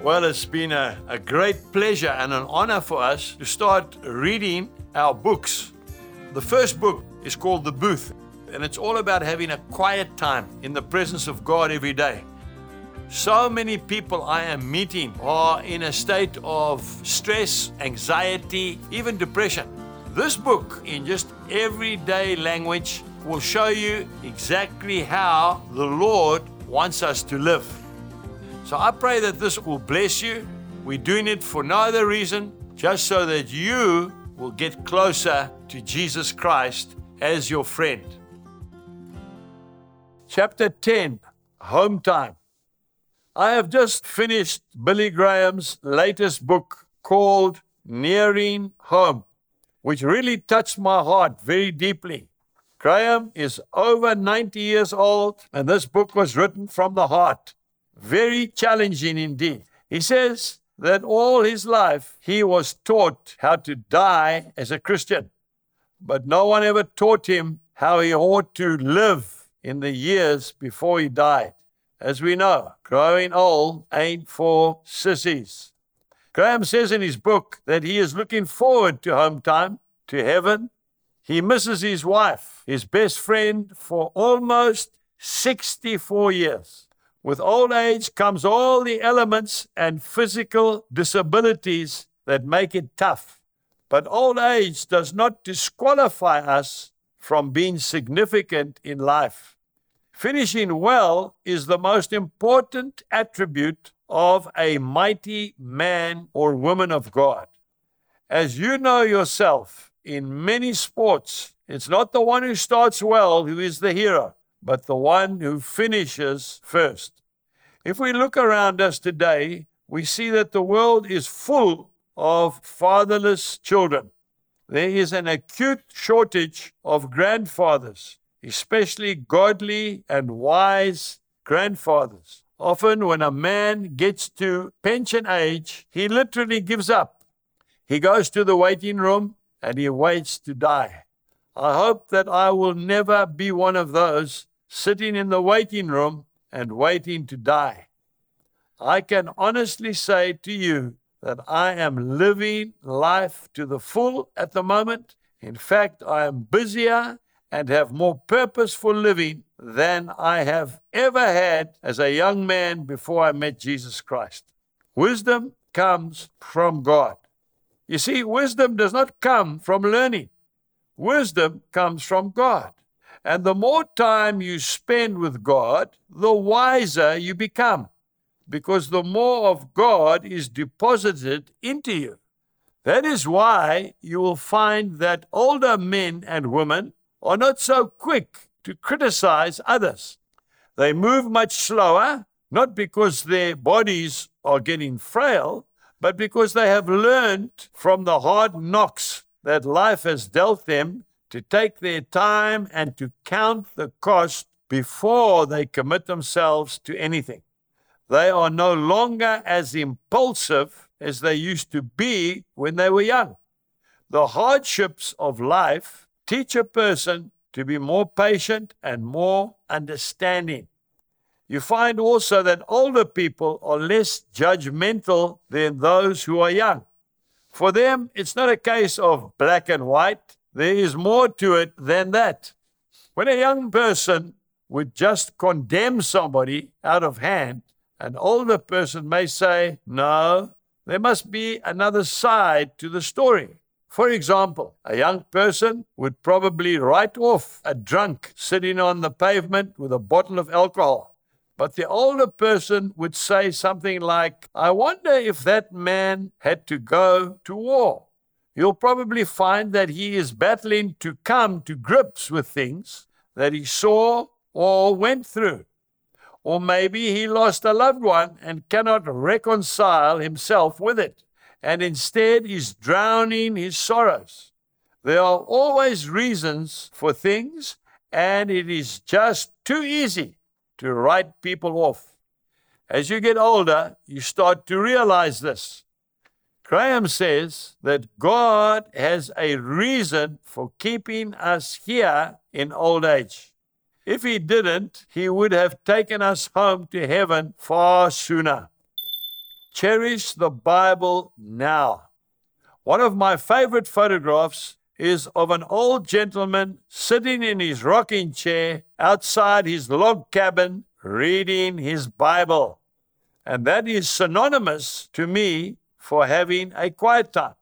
Well, it's been a, a great pleasure and an honor for us to start reading our books. The first book is called The Booth, and it's all about having a quiet time in the presence of God every day. So many people I am meeting are in a state of stress, anxiety, even depression. This book, in just everyday language, will show you exactly how the Lord wants us to live. So I pray that this will bless you. We're doing it for no other reason, just so that you will get closer to Jesus Christ as your friend. Chapter 10 Home Time. I have just finished Billy Graham's latest book called Nearing Home, which really touched my heart very deeply. Graham is over 90 years old, and this book was written from the heart. Very challenging indeed. He says that all his life he was taught how to die as a Christian, but no one ever taught him how he ought to live in the years before he died. As we know, growing old ain't for sissies. Graham says in his book that he is looking forward to home time, to heaven. He misses his wife, his best friend, for almost 64 years. With old age comes all the elements and physical disabilities that make it tough. But old age does not disqualify us from being significant in life. Finishing well is the most important attribute of a mighty man or woman of God. As you know yourself, in many sports, it's not the one who starts well who is the hero, but the one who finishes first. If we look around us today, we see that the world is full of fatherless children. There is an acute shortage of grandfathers, especially godly and wise grandfathers. Often, when a man gets to pension age, he literally gives up. He goes to the waiting room and he waits to die. I hope that I will never be one of those sitting in the waiting room and waiting to die. I can honestly say to you that I am living life to the full at the moment. In fact, I am busier and have more purpose for living than I have ever had as a young man before I met Jesus Christ. Wisdom comes from God. You see, wisdom does not come from learning, wisdom comes from God. And the more time you spend with God, the wiser you become, because the more of God is deposited into you. That is why you will find that older men and women are not so quick to criticize others. They move much slower, not because their bodies are getting frail, but because they have learned from the hard knocks that life has dealt them to take their time and to count the cost before they commit themselves to anything. They are no longer as impulsive as they used to be when they were young. The hardships of life teach a person to be more patient and more understanding. You find also that older people are less judgmental than those who are young. For them, it's not a case of black and white, there is more to it than that. When a young person would just condemn somebody out of hand, an older person may say, No, there must be another side to the story. For example, a young person would probably write off a drunk sitting on the pavement with a bottle of alcohol. But the older person would say something like, I wonder if that man had to go to war you'll probably find that he is battling to come to grips with things that he saw or went through. Or maybe he lost a loved one and cannot reconcile himself with it, and instead is drowning his sorrows. There are always reasons for things, and it is just too easy to write people off. As you get older, you start to realize this. Graham says that God has a reason for keeping us here in old age. If He didn't, He would have taken us home to heaven far sooner. Cherish the Bible now. One of my favorite photographs is of an old gentleman sitting in his rocking chair outside his log cabin reading his Bible. And that is synonymous to me for having a quiet time.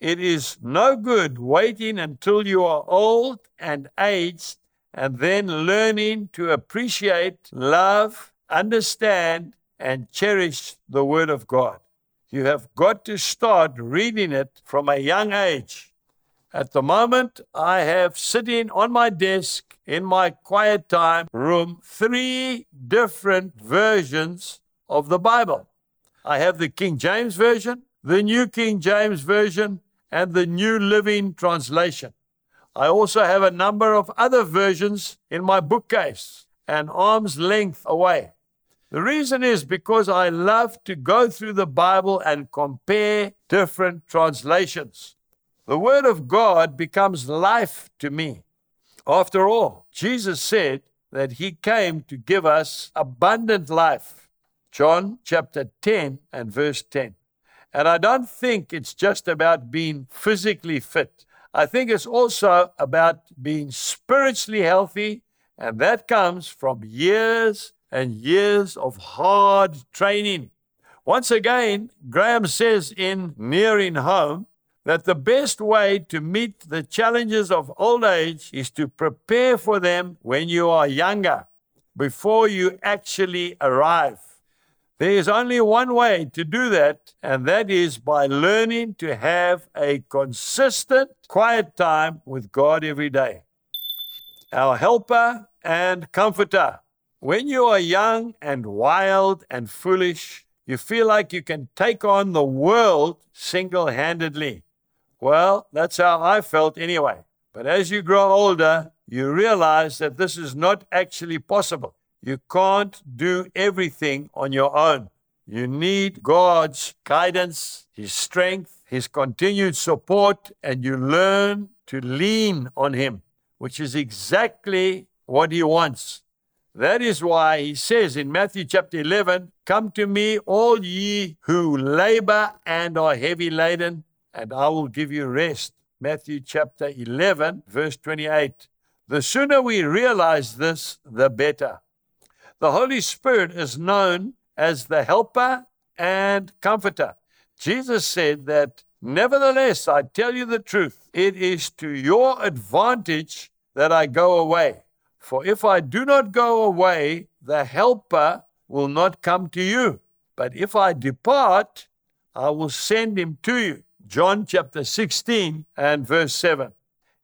It is no good waiting until you are old and aged and then learning to appreciate, love, understand, and cherish the Word of God. You have got to start reading it from a young age. At the moment, I have sitting on my desk in my quiet time room three different versions of the Bible. I have the King James Version, the New King James Version, and the New Living Translation. I also have a number of other versions in my bookcase and arm's length away. The reason is because I love to go through the Bible and compare different translations. The Word of God becomes life to me. After all, Jesus said that He came to give us abundant life. John chapter 10 and verse 10. And I don't think it's just about being physically fit. I think it's also about being spiritually healthy, and that comes from years and years of hard training. Once again, Graham says in Nearing Home that the best way to meet the challenges of old age is to prepare for them when you are younger, before you actually arrive. There is only one way to do that, and that is by learning to have a consistent, quiet time with God every day. Our helper and comforter. When you are young and wild and foolish, you feel like you can take on the world single handedly. Well, that's how I felt anyway. But as you grow older, you realize that this is not actually possible. You can't do everything on your own. You need God's guidance, His strength, His continued support, and you learn to lean on Him, which is exactly what He wants. That is why he says in Matthew chapter 11, Come to me, all ye who labor and are heavy laden, and I will give you rest. Matthew chapter 11, verse 28. The sooner we realize this, the better. The Holy Spirit is known as the helper and comforter. Jesus said that, Nevertheless, I tell you the truth, it is to your advantage that I go away. For if I do not go away, the Helper will not come to you. But if I depart, I will send him to you. John chapter 16 and verse 7.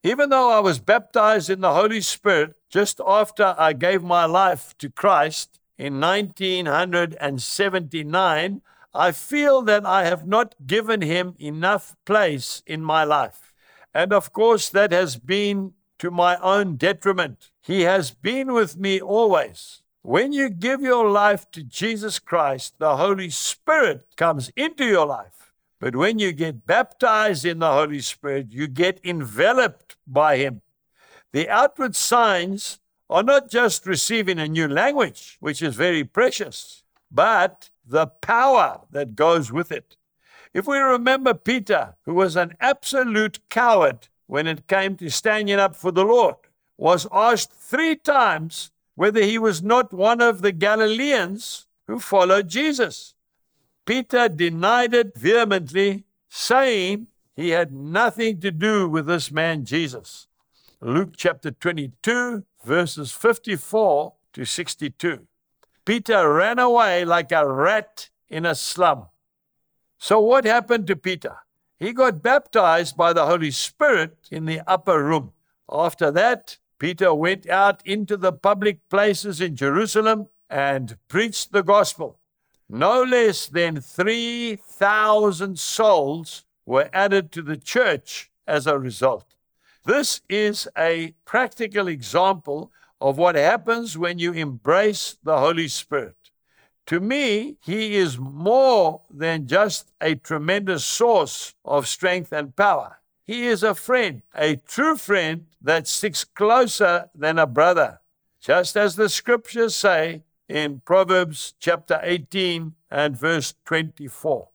Even though I was baptized in the Holy Spirit just after I gave my life to Christ in 1979, I feel that I have not given him enough place in my life. And of course, that has been to my own detriment. He has been with me always. When you give your life to Jesus Christ, the Holy Spirit comes into your life. But when you get baptized in the Holy Spirit, you get enveloped by Him. The outward signs are not just receiving a new language, which is very precious, but the power that goes with it. If we remember Peter, who was an absolute coward when it came to standing up for the Lord, was asked three times whether he was not one of the Galileans who followed Jesus. Peter denied it vehemently, saying he had nothing to do with this man Jesus. Luke chapter 22, verses 54 to 62. Peter ran away like a rat in a slum. So, what happened to Peter? He got baptized by the Holy Spirit in the upper room. After that, Peter went out into the public places in Jerusalem and preached the gospel. No less than 3,000 souls were added to the church as a result. This is a practical example of what happens when you embrace the Holy Spirit. To me, he is more than just a tremendous source of strength and power. He is a friend, a true friend that sticks closer than a brother. Just as the scriptures say in Proverbs chapter 18 and verse 24.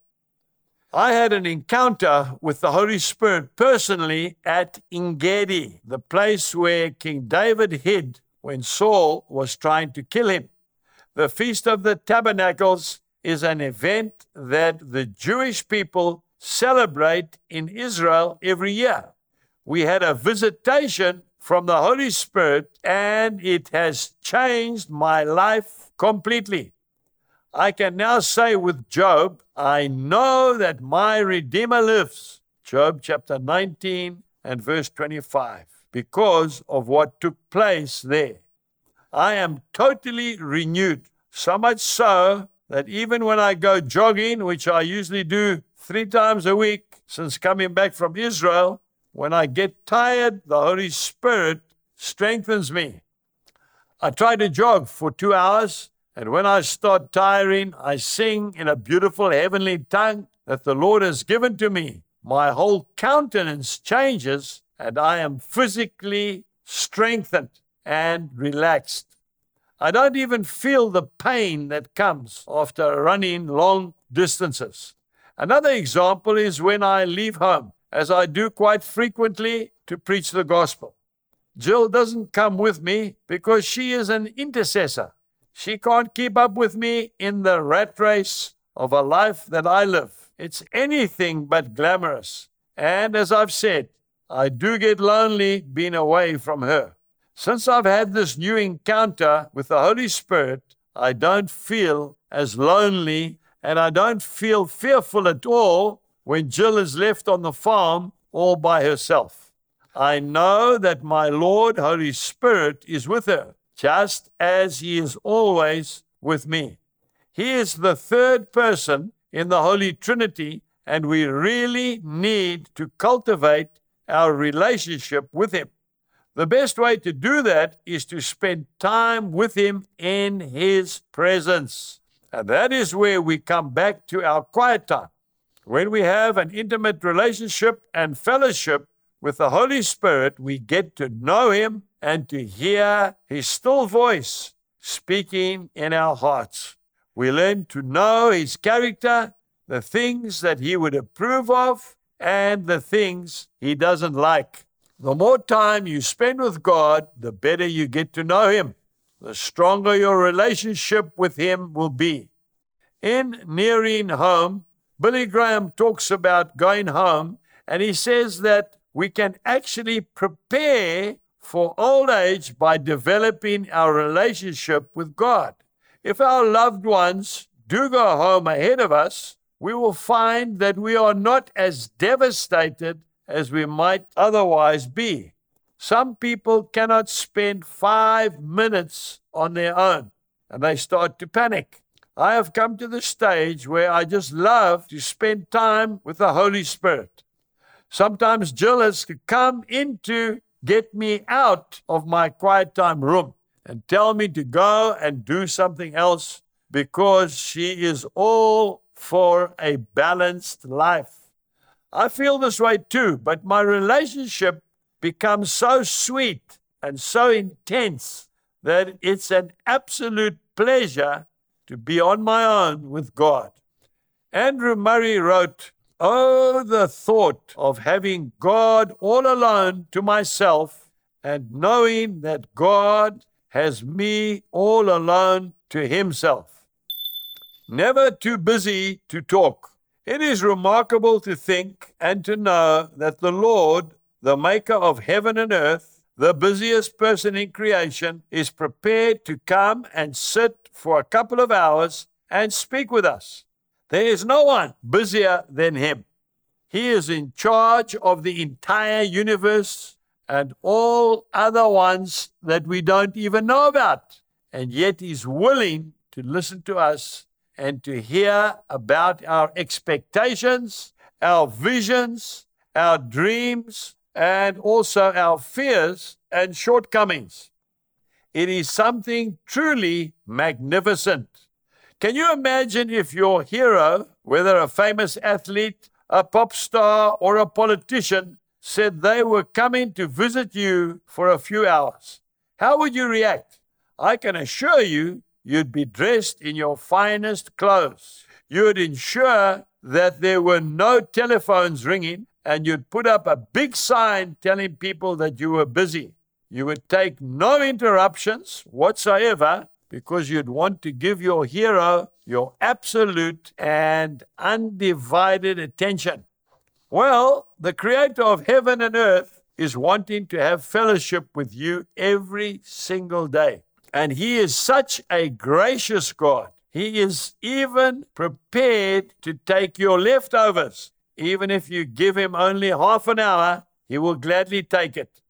I had an encounter with the Holy Spirit personally at Engedi, the place where King David hid when Saul was trying to kill him. The Feast of the Tabernacles is an event that the Jewish people celebrate in Israel every year. We had a visitation from the Holy Spirit, and it has changed my life completely. I can now say with Job, I know that my Redeemer lives. Job chapter 19 and verse 25, because of what took place there. I am totally renewed, so much so that even when I go jogging, which I usually do three times a week since coming back from Israel, when I get tired, the Holy Spirit strengthens me. I try to jog for two hours and when I start tiring, I sing in a beautiful heavenly tongue that the Lord has given to me. My whole countenance changes, and I am physically strengthened and relaxed. I don't even feel the pain that comes after running long distances. Another example is when I leave home, as I do quite frequently to preach the gospel. Jill doesn't come with me because she is an intercessor. She can't keep up with me in the rat race of a life that I live. It's anything but glamorous. And as I've said, I do get lonely being away from her. Since I've had this new encounter with the Holy Spirit, I don't feel as lonely and I don't feel fearful at all when Jill is left on the farm all by herself. I know that my Lord, Holy Spirit, is with her just as He is always with me. He is the third person in the Holy Trinity, and we really need to cultivate our relationship with Him. The best way to do that is to spend time with Him in His presence. And that is where we come back to our quiet time. When we have an intimate relationship and fellowship with the Holy Spirit, we get to know Him and to hear his still voice speaking in our hearts. We learn to know his character, the things that he would approve of, and the things he doesn't like. The more time you spend with God, the better you get to know him, the stronger your relationship with him will be. In Nearing Home, Billy Graham talks about going home, and he says that we can actually prepare for old age by developing our relationship with God. If our loved ones do go home ahead of us, we will find that we are not as devastated as we might otherwise be. Some people cannot spend five minutes on their own and they start to panic. I have come to the stage where I just love to spend time with the Holy Spirit. Sometimes Jill has to come into get me out of my quiet time room and tell me to go and do something else because she is all for a balanced life. I feel this way too, but my relationship becomes so sweet and so intense that it's an absolute pleasure to be on my own with God. Andrew Murray wrote, Oh, the thought of having God all alone to myself and knowing that God has me all alone to himself. Never too busy to talk. It is remarkable to think and to know that the Lord, the maker of heaven and earth, the busiest person in creation, is prepared to come and sit for a couple of hours and speak with us. There is no one busier than him. He is in charge of the entire universe and all other ones that we don't even know about. And yet he's willing to listen to us and to hear about our expectations, our visions, our dreams, and also our fears and shortcomings. It is something truly magnificent. Can you imagine if your hero, whether a famous athlete, a pop star, or a politician, said they were coming to visit you for a few hours? How would you react? I can assure you, you'd be dressed in your finest clothes. You would ensure that there were no telephones ringing and you'd put up a big sign telling people that you were busy. You would take no interruptions whatsoever because you'd want to give your hero your absolute and undivided attention. Well, the creator of heaven and earth is wanting to have fellowship with you every single day. And he is such a gracious God. He is even prepared to take your leftovers. Even if you give him only half an hour, he will gladly take it.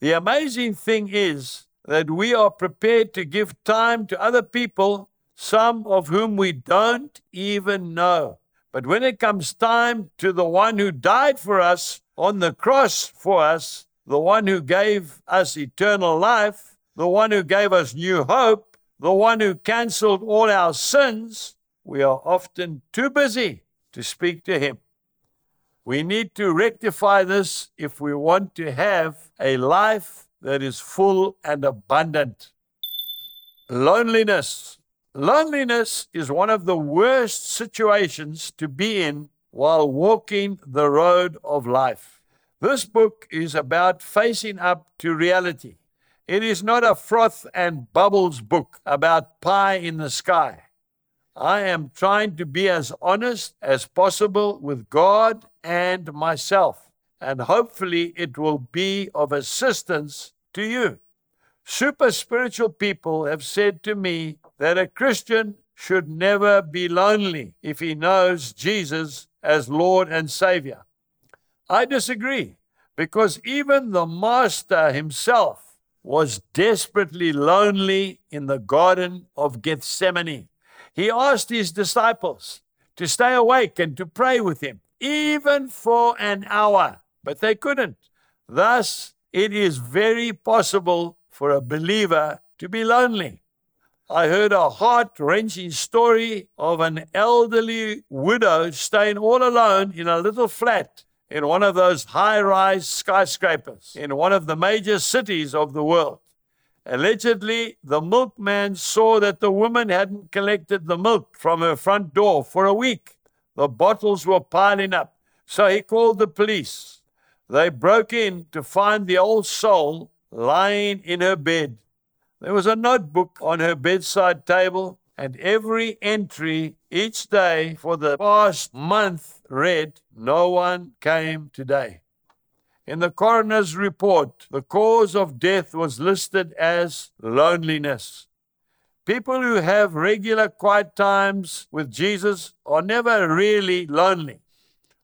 The amazing thing is that we are prepared to give time to other people, some of whom we don't even know. But when it comes time to the one who died for us on the cross for us, the one who gave us eternal life, the one who gave us new hope, the one who canceled all our sins, we are often too busy to speak to him. We need to rectify this if we want to have a life that is full and abundant. Loneliness. Loneliness is one of the worst situations to be in while walking the road of life. This book is about facing up to reality. It is not a froth and bubbles book about pie in the sky. I am trying to be as honest as possible with God and myself, and hopefully it will be of assistance to you. Super spiritual people have said to me that a Christian should never be lonely if he knows Jesus as Lord and Savior. I disagree because even the Master himself was desperately lonely in the Garden of Gethsemane. He asked his disciples to stay awake and to pray with him, even for an hour, but they couldn't. Thus, it is very possible for a believer to be lonely. I heard a heart wrenching story of an elderly widow staying all alone in a little flat in one of those high rise skyscrapers in one of the major cities of the world. Allegedly, the milkman saw that the woman hadn't collected the milk from her front door for a week. The bottles were piling up. So he called the police. They broke in to find the old soul lying in her bed. There was a notebook on her bedside table, and every entry each day for the past month read, No one came today. In the coroner's report, the cause of death was listed as loneliness. People who have regular quiet times with Jesus are never really lonely.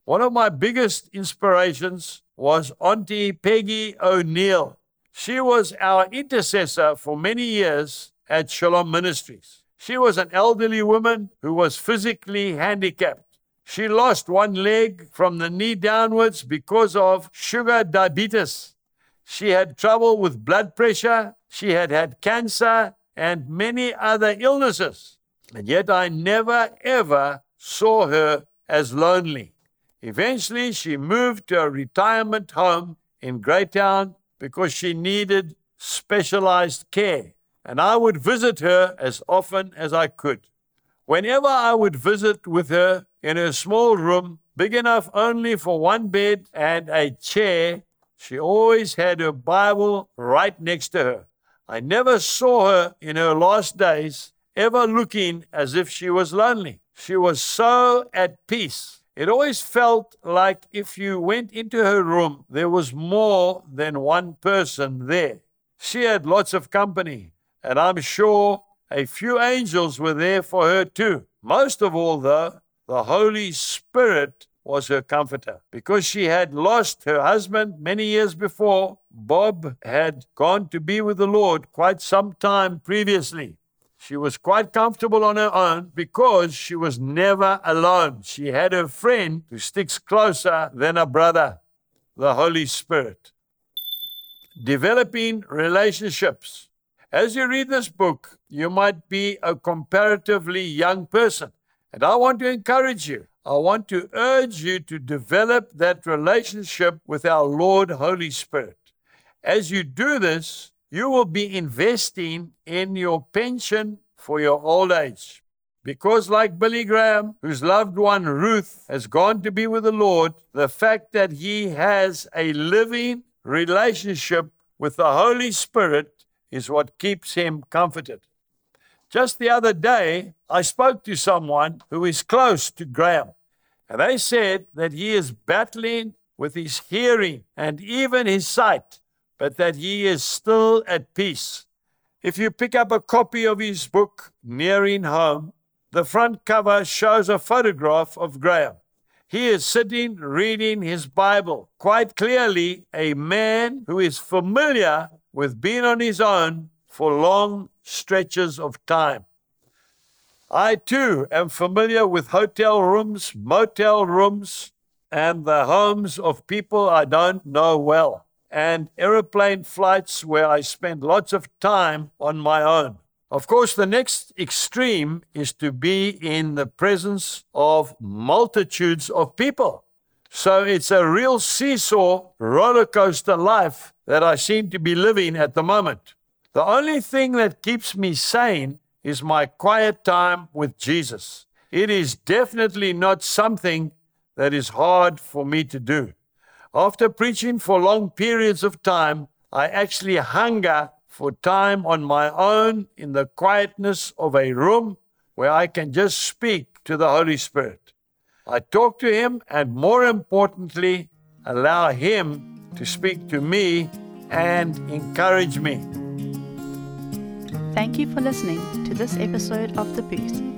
One of my biggest inspirations was Auntie Peggy O'Neill. She was our intercessor for many years at Shalom Ministries. She was an elderly woman who was physically handicapped. She lost one leg from the knee downwards because of sugar diabetes. She had trouble with blood pressure. She had had cancer and many other illnesses. And yet I never ever saw her as lonely. Eventually, she moved to a retirement home in Greytown because she needed specialized care. And I would visit her as often as I could. Whenever I would visit with her, in her small room, big enough only for one bed and a chair. She always had her Bible right next to her. I never saw her in her last days ever looking as if she was lonely. She was so at peace. It always felt like if you went into her room, there was more than one person there. She had lots of company, and I'm sure a few angels were there for her too. Most of all, though, the Holy Spirit was her comforter. Because she had lost her husband many years before, Bob had gone to be with the Lord quite some time previously. She was quite comfortable on her own because she was never alone. She had her friend who sticks closer than a brother, the Holy Spirit. Developing relationships. As you read this book, you might be a comparatively young person. And I want to encourage you. I want to urge you to develop that relationship with our Lord Holy Spirit. As you do this, you will be investing in your pension for your old age. Because, like Billy Graham, whose loved one Ruth has gone to be with the Lord, the fact that he has a living relationship with the Holy Spirit is what keeps him comforted. Just the other day, I spoke to someone who is close to Graham, and they said that he is battling with his hearing and even his sight, but that he is still at peace. If you pick up a copy of his book, Nearing Home, the front cover shows a photograph of Graham. He is sitting reading his Bible. Quite clearly, a man who is familiar with being on his own for long stretches of time. I too am familiar with hotel rooms, motel rooms, and the homes of people I don't know well, and aeroplane flights where I spend lots of time on my own. Of course, the next extreme is to be in the presence of multitudes of people. So it's a real seesaw roller coaster life that I seem to be living at the moment. The only thing that keeps me sane is my quiet time with Jesus. It is definitely not something that is hard for me to do. After preaching for long periods of time, I actually hunger for time on my own in the quietness of a room where I can just speak to the Holy Spirit. I talk to Him and, more importantly, allow Him to speak to me and encourage me. Thank you for listening to this episode of The Booth.